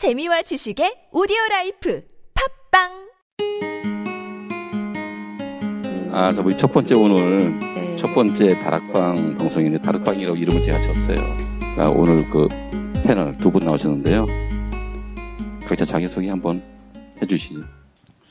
재미와 지식의 오디오 라이프 팟빵 아, 저 우리 첫 번째 오늘 네. 첫 번째 다락방 방송인데 다락방이라고 이름을 제가 졌어요. 자, 오늘 그 패널 두 분 나오셨는데요. 각자 자기 소개 한번 해 주시죠.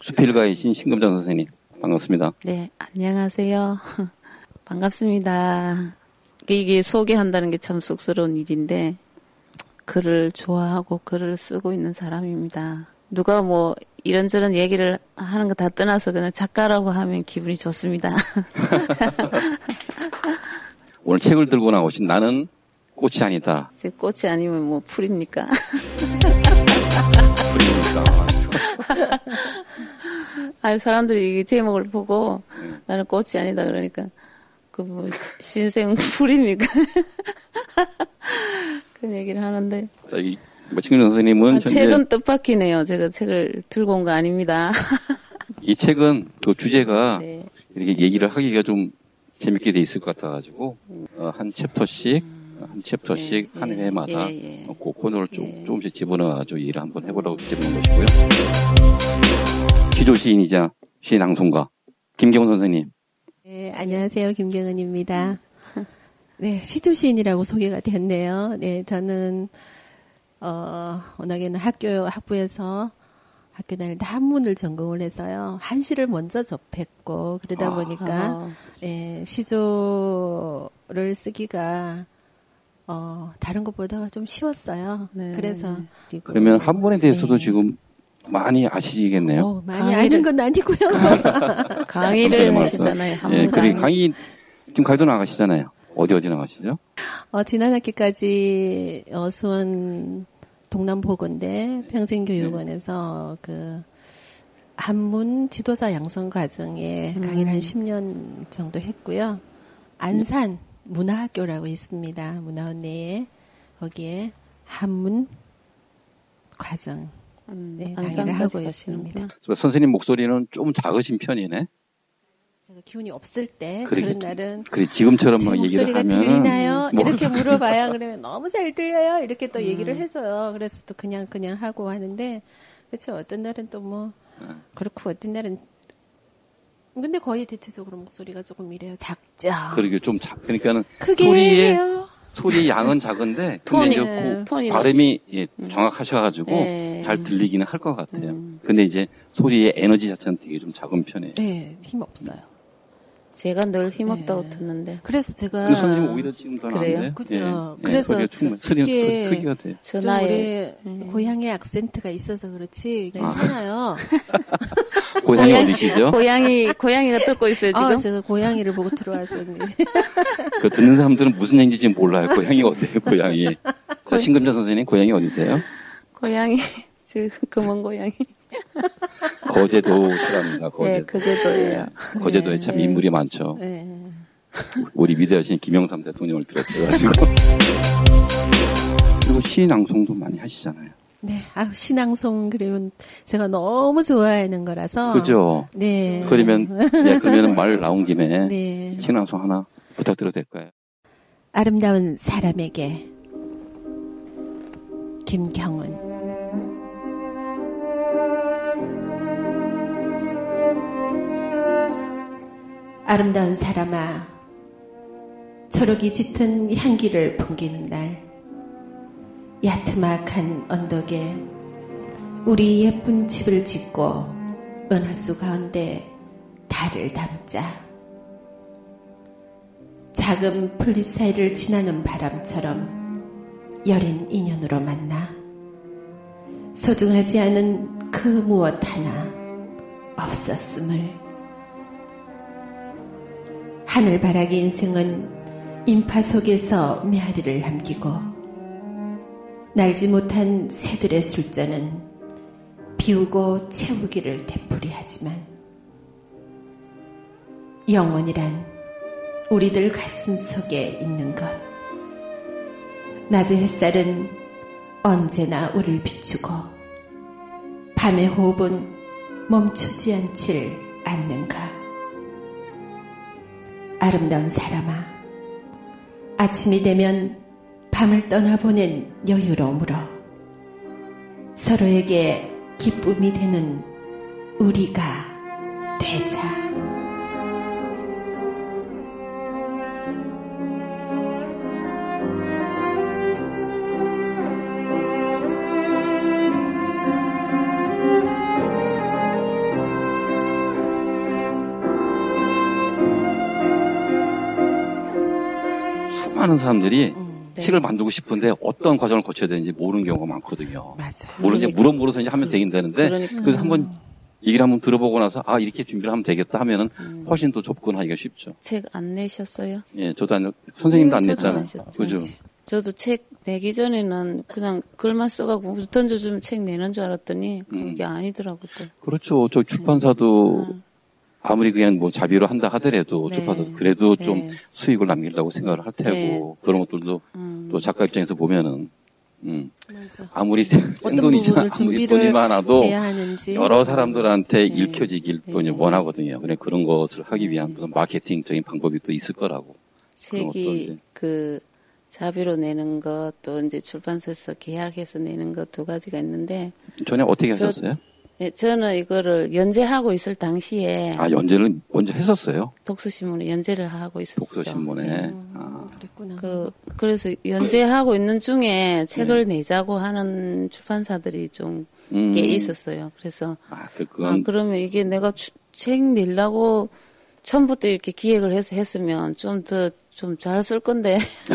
수필가이신 신금전 선생님 반갑습니다. 네, 안녕하세요. 반갑습니다. 이게 소개한다는 게 참 쑥스러운 일인데, 글을 좋아하고 글을 쓰고 있는 사람입니다. 누가 뭐 이런저런 얘기를 하는 거 다 떠나서 그냥 작가라고 하면 기분이 좋습니다. 오늘 책을 들고 나오신 나는 꽃이 아니다. 제 꽃이 아니면 뭐 풀입니까? 그러니까 아니, 사람들이 이 제목을 보고 나는 꽃이 아니다 그러니까 그 뭐 신생 풀입니까? 그런 얘기를 하는데 자, 이, 뭐 선생님은 아, 현재 책은 뜻밖이네요. 제가 책을 들고 온 거 아닙니다. 이 책은 그 주제가 네. 이렇게 얘기를 하기가 좀 재밌게 돼 있을 것 같아가지고 어, 한 chapter씩 한 chapter씩 예, 한 예, 회마다 예, 예. 어, 그 코너를 좀, 예. 조금씩 집어넣어가지고 일을 한번 해보라고 집어넣은 것이고요. 시조 시인이자 시낭송가 김경 선생님. 네, 안녕하세요. 김경은입니다. 네, 시조 시인이라고 소개가 됐네요. 네, 저는, 어, 워낙에는 학교, 학부에서 학교 다닐 때 한문을 전공을 해서요. 한시를 먼저 접했고, 그러다 아. 보니까, 아, 예, 시조를 쓰기가, 어, 다른 것보다 좀 쉬웠어요. 네, 그래서. 네. 그리고, 그러면 한문에 대해서도 네. 지금 많이 아시겠네요. 어, 많이 강의를- 아는 건 아니고요. 강의를. 하시잖아요. 예, 한문 그리고 강의. 강의 지금 강의도 나가시잖아요. 어디 어디 나가시죠? 어, 지난 학기까지 어, 수원 동남보건대 평생교육원에서 그 한문 지도사 양성 과정에 음. 강의를 한 10년 정도 했고요. 안산 문화학교라고 있습니다. 문화원 내에 거기에 한문 과정 음, 네, 강의를 하고. 있습니다. 선생님 목소리는 좀 작으신 편이네. 제가 기운이 없을 때 그러게 그런 날은 그래 지금처럼 제막 얘기를 목소리가 하면 들리나요? 뭐 이렇게 물어봐야 그러면 너무 잘 들려요. 이렇게 또 얘기를 음. 해서요. 그래서 또 그냥 그냥 하고 하는데 그렇죠. 어떤 날은 또뭐 네. 그렇고 어떤 날은 근데 거의 대체적으로 목소리가 조금 이래요. 작죠. 그러게 좀 작, 그러니까는 크게 해요. 소리 양은 작은데 근데 톤이, 이제 네. 그 톤이 발음이 예, 정확하셔가지고 네. 잘 들리기는 할 것 같아요. 음. 근데 이제 소리의 에너지 자체는 되게 좀 작은 편이에요. 네, 힘 없어요. 제가 늘 힘없다고 네. 듣는데 그래서 제가 선생님 오히려 지금 더 그래요? 나은데. 그죠. 예, 그래서 소리가 충분히 그게 크- 크기가. 저좀 나의 우리 네. 고향의 악센트가 있어서 그렇지 아. 괜찮아요. 고향이 고향- 어디시죠? 고양이 고양이가 듣고 있어요 지금. 아, 제가 고양이를 보고 들어왔었는데. 그 듣는 사람들은 무슨 얘기인지 지금 몰라요. 고향이 어디예요? 고향이. 자, 신금자 선생님 고향이 어디세요? 고양이 저 검은 고양이. 거제도 사람입니다. 거제도. 네, 그제도예요. 거제도에 참 네. 인물이 많죠. 네. 우리 위대하신 김영삼 대통령을 비롯해가지고. 그리고 시낭송도 많이 하시잖아요. 네, 아 신앙송 그러면 제가 너무 좋아하는 거라서. 그죠? 네. 그러면, 예, 그러면 말 나온 김에 네. 시낭송 하나 부탁드려도 될까요? 아름다운 사람에게 김경은 아름다운 사람아 초록이 짙은 향기를 풍기는 날 야트막한 언덕에 우리 예쁜 집을 짓고 은하수 가운데 달을 담자. 작은 풀잎 사이를 지나는 바람처럼 여린 인연으로 만나. 소중하지 않은 그 무엇 하나 없었음을 하늘바라기 인생은 인파 속에서 메아리를 남기고 날지 못한 새들의 술잔은 비우고 채우기를 되풀이하지만 영원이란 우리들 가슴 속에 있는 것. 낮의 햇살은 언제나 우리를 비추고 밤의 호흡은 멈추지 않질 않는가. 아름다운 사람아, 아침이 되면 밤을 떠나보낸 여유로움으로 서로에게 기쁨이 되는 우리가 되자. 많은 사람들이 음, 네. 책을 만들고 싶은데 어떤 과정을 거쳐야 되는지 모르는 경우가 많거든요. 맞아. 모르는 게 그러니까. 물어 물어서 이제 하면 되긴 되는데 그러니까. 그래서 한번 얘기를 한번 들어보고 나서 아 이렇게 준비를 하면 되겠다 하면은 음. 훨씬 더 접근하기가 쉽죠. 책 안 내셨어요? 예, 저도 안 선생님도 안 네, 냈잖아요. 저도 안 냈었죠. 그죠? 저도 책 내기 전에는 그냥 글만 써가고 던져주면 책 내는 줄 알았더니 음. 그게 아니더라고 또. 그렇죠. 저 주판사도 음. 아무리 그냥 뭐 자비로 한다 하더라도 네. 주판사 그래도 좀 네. 수익을 남긴다고 생각을 할 테고 네. 그런 것들도 음. 또 작가 입장에서 보면은 음, 맞아. 아무리 생돈이지만 아무리 돈이 많아도 여러 사람들한테 네. 읽혀지길 또 이제 네. 원하거든요. 그래 그런 것을 하기 위한 네. 무슨 마케팅적인 방법이 또 있을 거라고. 책이. 그 자비로 내는 것 또 이제 출판사에서 계약해서 내는 것 두 가지가 있는데 전에 어떻게 저- 하셨어요? 예, 저는 이거를 연재하고 있을 당시에 아 연재를 먼저 했었어요. 독서신문에 연재를 하고 있었죠. 독서신문에. 네. 아, 그랬구나. 그 그래서 연재하고 있는 중에 책을 내자고 하는 출판사들이 좀 음. 꽤 있었어요. 그래서 아, 그, 아, 그건 그러면 이게 내가 추- 책 내려고 처음부터 이렇게 기획을 해서 했으면 좀 더 좀 잘 쓸 건데.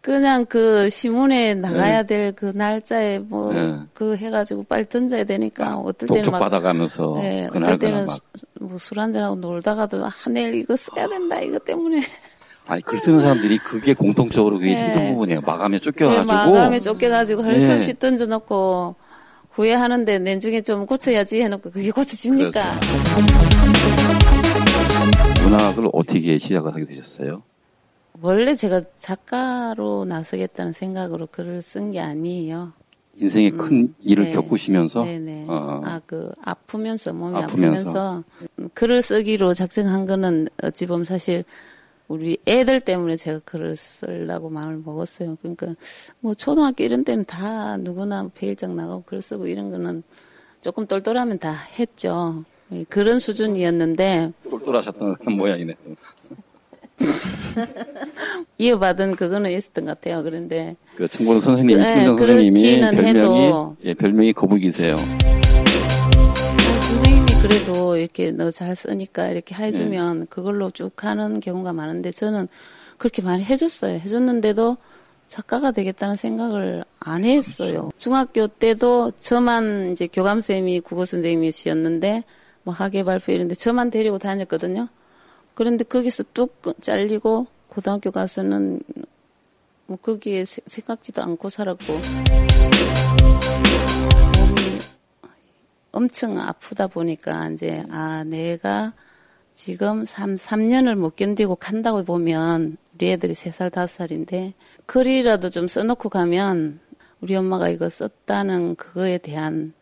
그냥 그 신문에 나가야 될 그 날짜에 뭐 네. 그 해가지고 빨리 던져야 되니까 어떨 때는 막 받아가면서 예, 그날 어떨 때는 막. 뭐술 한잔하고 놀다가도 아 내일 이거 써야 된다 이거 때문에 아니 글 쓰는 사람들이 그게 공통적으로 그게 네. 힘든 부분이에요. 마감에 그 쫓겨가지고. 마감에 쫓겨가지고 할수 예. 없이 던져놓고 후회하는데 내중에 좀 고쳐야지 해놓고 그게 고쳐집니까? 그렇죠. 문학을 어떻게 시작을 하게 되셨어요? 원래 제가 작가로 나서겠다는 생각으로 글을 쓴 게 아니에요. 인생의 큰 일을 네. 겪으시면서 네네. 어. 아, 그, 아프면서, 몸이 아프면서. 아프면서. 음, 글을 쓰기로 작정한 거는 어찌 보면 사실 우리 애들 때문에 제가 글을 쓰려고 마음을 먹었어요. 그러니까 뭐 초등학교 이런 때는 다 누구나 배일장 나가고 글 쓰고 이런 거는 조금 똘똘하면 다 했죠. 예, 그런 수준이었는데 똘똘하셨던 모양이네. 이어받은 그거는 있었던 것 같아요. 그런데 그 청보는 선생님, 그, 신경 예, 선생님이 그렇기는 별명이 해도. 예, 별명이 거북이세요. 선생님이 그래도 이렇게 너 잘 쓰니까 이렇게 네. 해주면 그걸로 쭉 하는 경우가 많은데 저는 그렇게 많이 해줬어요. 해줬는데도 작가가 되겠다는 생각을 안 했어요. 중학교 때도 저만 이제 교감쌤이 국어 선생님이셨는데 뭐 학예 발표 이런데 저만 데리고 다녔거든요. 그런데 거기서 뚝 잘리고 고등학교 가서는 뭐 거기에 세- 생각지도 않고 살았고 몸이 엄청 아프다 보니까 이제 아 내가 지금 3, 3년을 못 견디고 간다고 보면 우리 애들이 3살, 5살인데 글이라도 좀 써놓고 가면 우리 엄마가 이거 썼다는 그거에 대한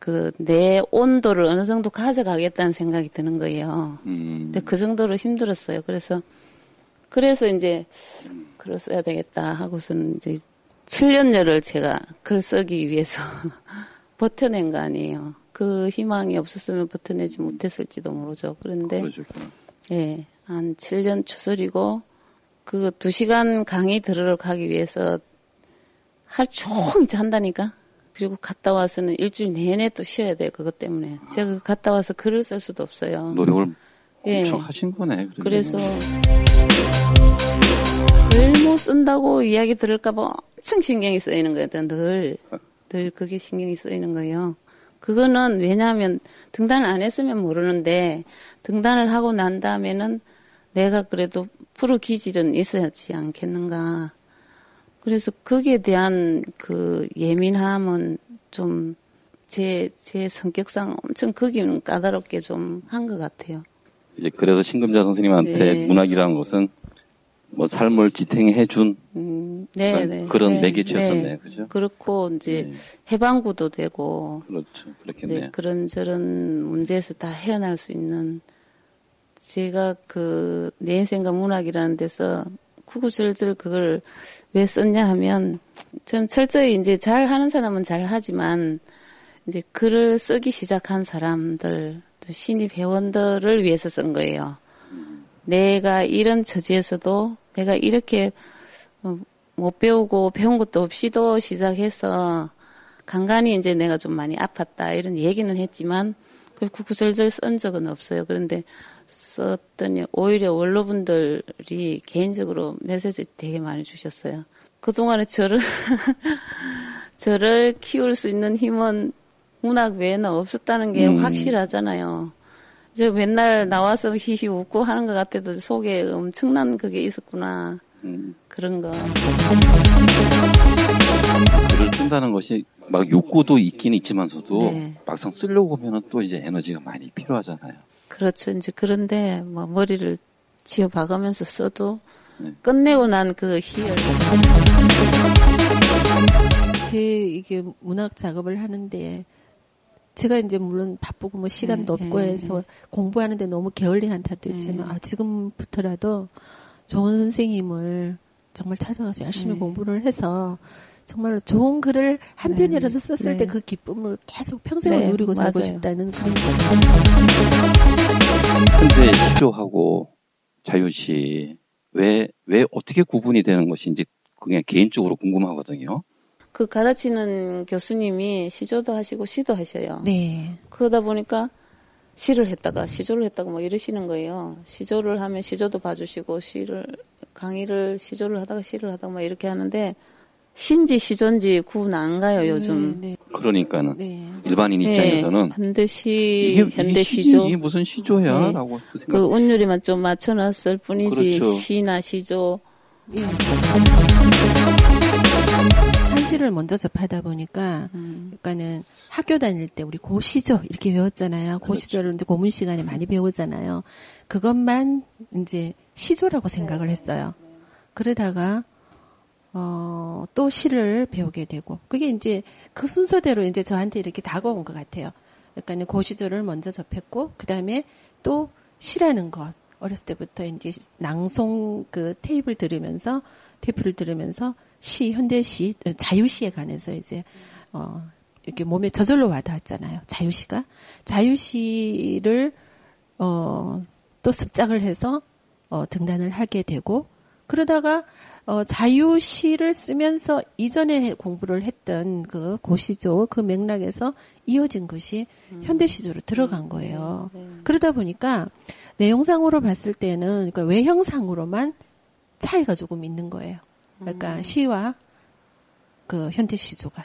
그 내 온도를 어느 정도 가져가겠다는 생각이 드는 거예요. 음, 근데 그 정도로 힘들었어요. 그래서 그래서 이제 글을 써야 되겠다 하고서는 이제 7년여를 제가 글 쓰기 위해서 버텨낸 거 아니에요. 그 희망이 없었으면 버텨내지 못했을지도 모르죠. 그런데 그러셨구나. 예, 한 7년 추설이고 그 2시간 강의 들으러 가기 위해서 하루 종일 잔다니까. 그리고 갔다 와서는 일주일 내내 또 쉬어야 돼요. 그것 때문에. 제가 갔다 와서 글을 쓸 수도 없어요. 노력을 예. 엄청 하신 거네. 그래서 글못 쓴다고 이야기 들을까봐 엄청 신경이 쓰이는 거예요. 늘, 늘 그게 신경이 쓰이는 거예요. 그거는 왜냐하면 등단을 안 했으면 모르는데 등단을 하고 난 다음에는 내가 그래도 프로 기질은 있어야지 않겠는가. 그래서 거기에 대한 그 예민함은 좀 제, 제 성격상 엄청 거기는 까다롭게 좀 한 것 같아요. 이제 그래서 신금자 선생님한테 네. 문학이라는 것은 뭐 삶을 지탱해 준 음, 네, 네. 그런 네, 매개체였었네. 네. 그죠? 그렇고 이제 네. 해방구도 되고 그렇죠. 네, 그렇겠네요. 그런 저런 문제에서 다 헤어날 수 있는 제가 그 내 인생과 문학이라는 데서 구구절절 그걸 왜 썼냐 하면 저는 철저히 이제 잘 하는 사람은 잘 하지만 이제 글을 쓰기 시작한 사람들 또 신입 회원들을 위해서 쓴 거예요. 내가 이런 처지에서도 내가 이렇게 어, 못 배우고 배운 것도 없이도 시작해서 간간히 이제 내가 좀 많이 아팠다 이런 얘기는 했지만 그 구구절절 쓴 적은 없어요. 그런데 썼더니 오히려 원로분들이 개인적으로 메시지 되게 많이 주셨어요. 그동안에 저를 저를 키울 수 있는 힘은 문학 외에는 없었다는 게 음. 확실하잖아요. 이제 맨날 나와서 히히 웃고 하는 것 같아도 속에 엄청난 그게 있었구나. 음, 그런 거. 글을 쓴다는 것이 막 욕구도 있긴 있지만서도 네. 막상 쓰려고 보면은 또 이제 에너지가 많이 필요하잖아요. 그렇죠. 이제 그런데 뭐 머리를 지어 박으면서 써도 네. 끝내고 난 그 희열. 제 이게 문학 작업을 하는데 제가 이제 물론 바쁘고 뭐 시간도 네, 없고 네, 해서 공부하는데 너무 게을리한 탓도 있지만 네. 아, 지금부터라도 좋은 선생님을 정말 찾아가서 열심히 네. 공부를 해서 정말 좋은 글을 한 네, 편이라도 썼을 네. 때그 기쁨을 계속 평생을 네, 누리고 살고 맞아요. 싶다는 그런 현대 시조하고 자유시 왜, 왜 어떻게 구분이 되는 것인지 그냥 개인적으로 궁금하거든요. 그 가르치는 교수님이 시조도 하시고 시도 하셔요. 네. 그러다 보니까 시를 했다가 시조를 했다가 뭐 이러시는 거예요. 시조를 하면 시조도 봐주시고 시를 강의를 시조를 하다가 시를 하다가 막 이렇게 하는데 신지 시조인지 구분 안 가요 요즘. 네. 그러니까는 네. 일반인 네, 입장에서는 현대시 이게, 현대 시조 이게 무슨 시조야? 네. 라고 그 생각. 운율이만 좀 맞춰놨을 뿐이지 그렇죠. 시나 시조 예. 한시를 먼저 접하다 보니까 음, 그러니까는 학교 다닐 때 우리 고시조 이렇게 배웠잖아요. 고시조를 이제 고문 시간에 많이 배우잖아요. 그것만 이제 시조라고 생각을 했어요. 그러다가 어, 또 시를 배우게 되고 그게 이제 그 순서대로 이제 저한테 이렇게 다가온 것 같아요. 그러니까 고시조를 먼저 접했고 그 다음에 또 시라는 것 어렸을 때부터 이제 낭송 그 테이프를 들으면서 테이프를 들으면서 시 현대시 자유시에 관해서 이제 어 이렇게 몸에 저절로 와닿았잖아요. 자유시가 자유시를 어 또 습작을 해서 어 등단을 하게 되고 그러다가 어 자유시를 쓰면서 이전에 공부를 했던 그 고시조 그 맥락에서 이어진 것이 현대시조로 들어간 거예요. 네. 그러다 보니까 내용상으로 봤을 때는 그러니까 외형상으로만 차이가 조금 있는 거예요. 그러니까 음. 시와 그 현대 시조가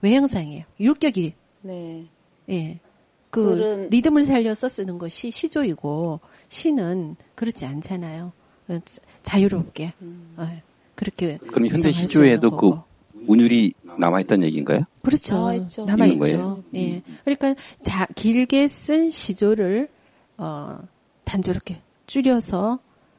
외형상이에요. 율격이 네. 예. 그 리듬을 살려서 쓰는 것이 시조이고 시는 그렇지 않잖아요. 어, 자- 자유롭게 음. 예. 그렇게 그럼 현대 시조에도 그. 운율이 남아있다는 얘기인가요? 그렇죠. 남아있죠. 남아 있는 있죠. 거예요? 예. 그러니까 자, 길게 쓴 시조를 어 단조롭게 줄여서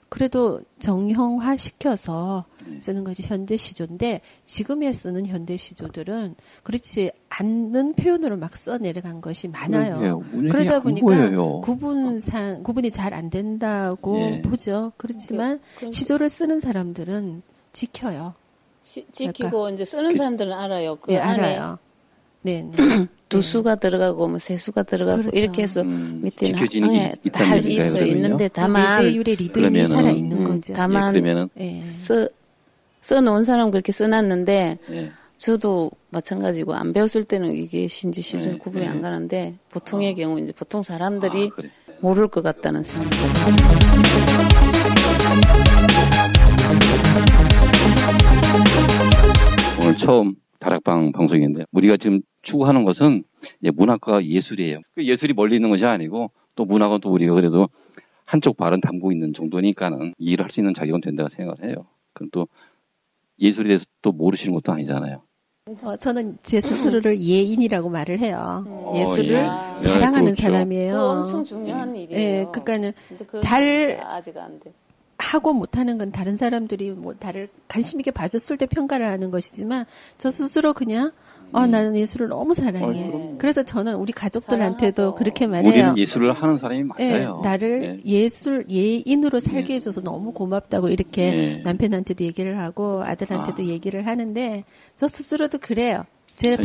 그래도 정형화 시켜서 네. 쓰는 것이 현대 시조인데 지금에 쓰는 현대 시조들은 그렇지 않는 표현으로 막 써내려간 것이 많아요. 그러다 안 보니까 보여요. 구분상 구분이 잘 안 된다고 예. 보죠. 그렇지만 그럼 시조를 쓰는 사람들은 지켜요. 시- 지키고 이제 쓰는 사람들은 알아요. 그 예, 안에 알아요. 네. 네. 두 수가 들어가고 뭐 세 수가 들어가고 그렇죠. 이렇게 해서 음, 밑에는 지켜지는 게 예, 있- 다 있어 그러면요? 있는데 다만 내재율의 리듬이 그러면은- 살아 있는 음, 거죠. 다만 예, 그러면은 예. 써 써 놓은 사람 그렇게 써 놨는데 예. 저도 마찬가지고 안 배웠을 때는 이게 신지 시절 네, 구분이 네. 안 가는데 보통의 경우 이제 보통 사람들이 아, 그래. 모를 것 같다는 생각. 오늘 처음 다락방 방송인데 우리가 지금 추구하는 것은 이제 문학과 예술이에요. 그 예술이 멀리 있는 것이 아니고 또 문학은 또 우리가 그래도 한쪽 발은 담고 있는 정도니까는 이 일을 할 수 있는 자격은 된다고 생각을 해요. 그럼 또 예술에 대해서 또 모르시는 것도 아니잖아요. 어, 저는 제 스스로를 예인이라고 말을 해요. 어, 예술을 예. 사랑하는 그렇죠. 사람이에요. 엄청 중요한 일이에요. 예, 그러니까는 잘- 아직 안 돼. 하고 못하는 건 다른 사람들이 뭐 나를 관심 있게 봐줬을 때 평가를 하는 것이지만 저 스스로 그냥 아, 음. 나는 예술을 너무 사랑해. 어. 그래서 저는 우리 가족들한테도 사랑하죠. 그렇게 말해요. 우리는 예술을 하는 사람이 예, 맞아요. 나를 예. 예술 예인으로 살게 예. 해줘서 너무 고맙다고 이렇게 예. 남편한테도 얘기를 하고 아들한테도 아. 얘기를 하는데 저 스스로도 그래요. 제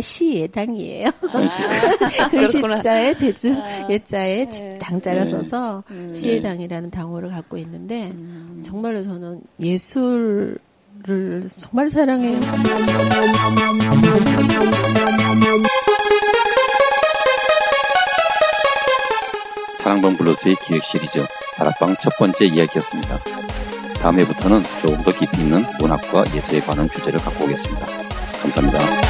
시예당이에요. 아, 그렇구나. 글씨자에 제주 아, 예자에 네. 당자를 네. 써서 음. 시예당이라는 당호를 갖고 있는데 음. 정말로 저는 예술을 정말 사랑해요. 사랑방 블루스의 기획 시리즈 다락방 첫 번째 이야기였습니다. 다음 회부터는 조금 더 깊이 있는 문학과 예술에 관한 주제를 갖고 오겠습니다. 감사합니다.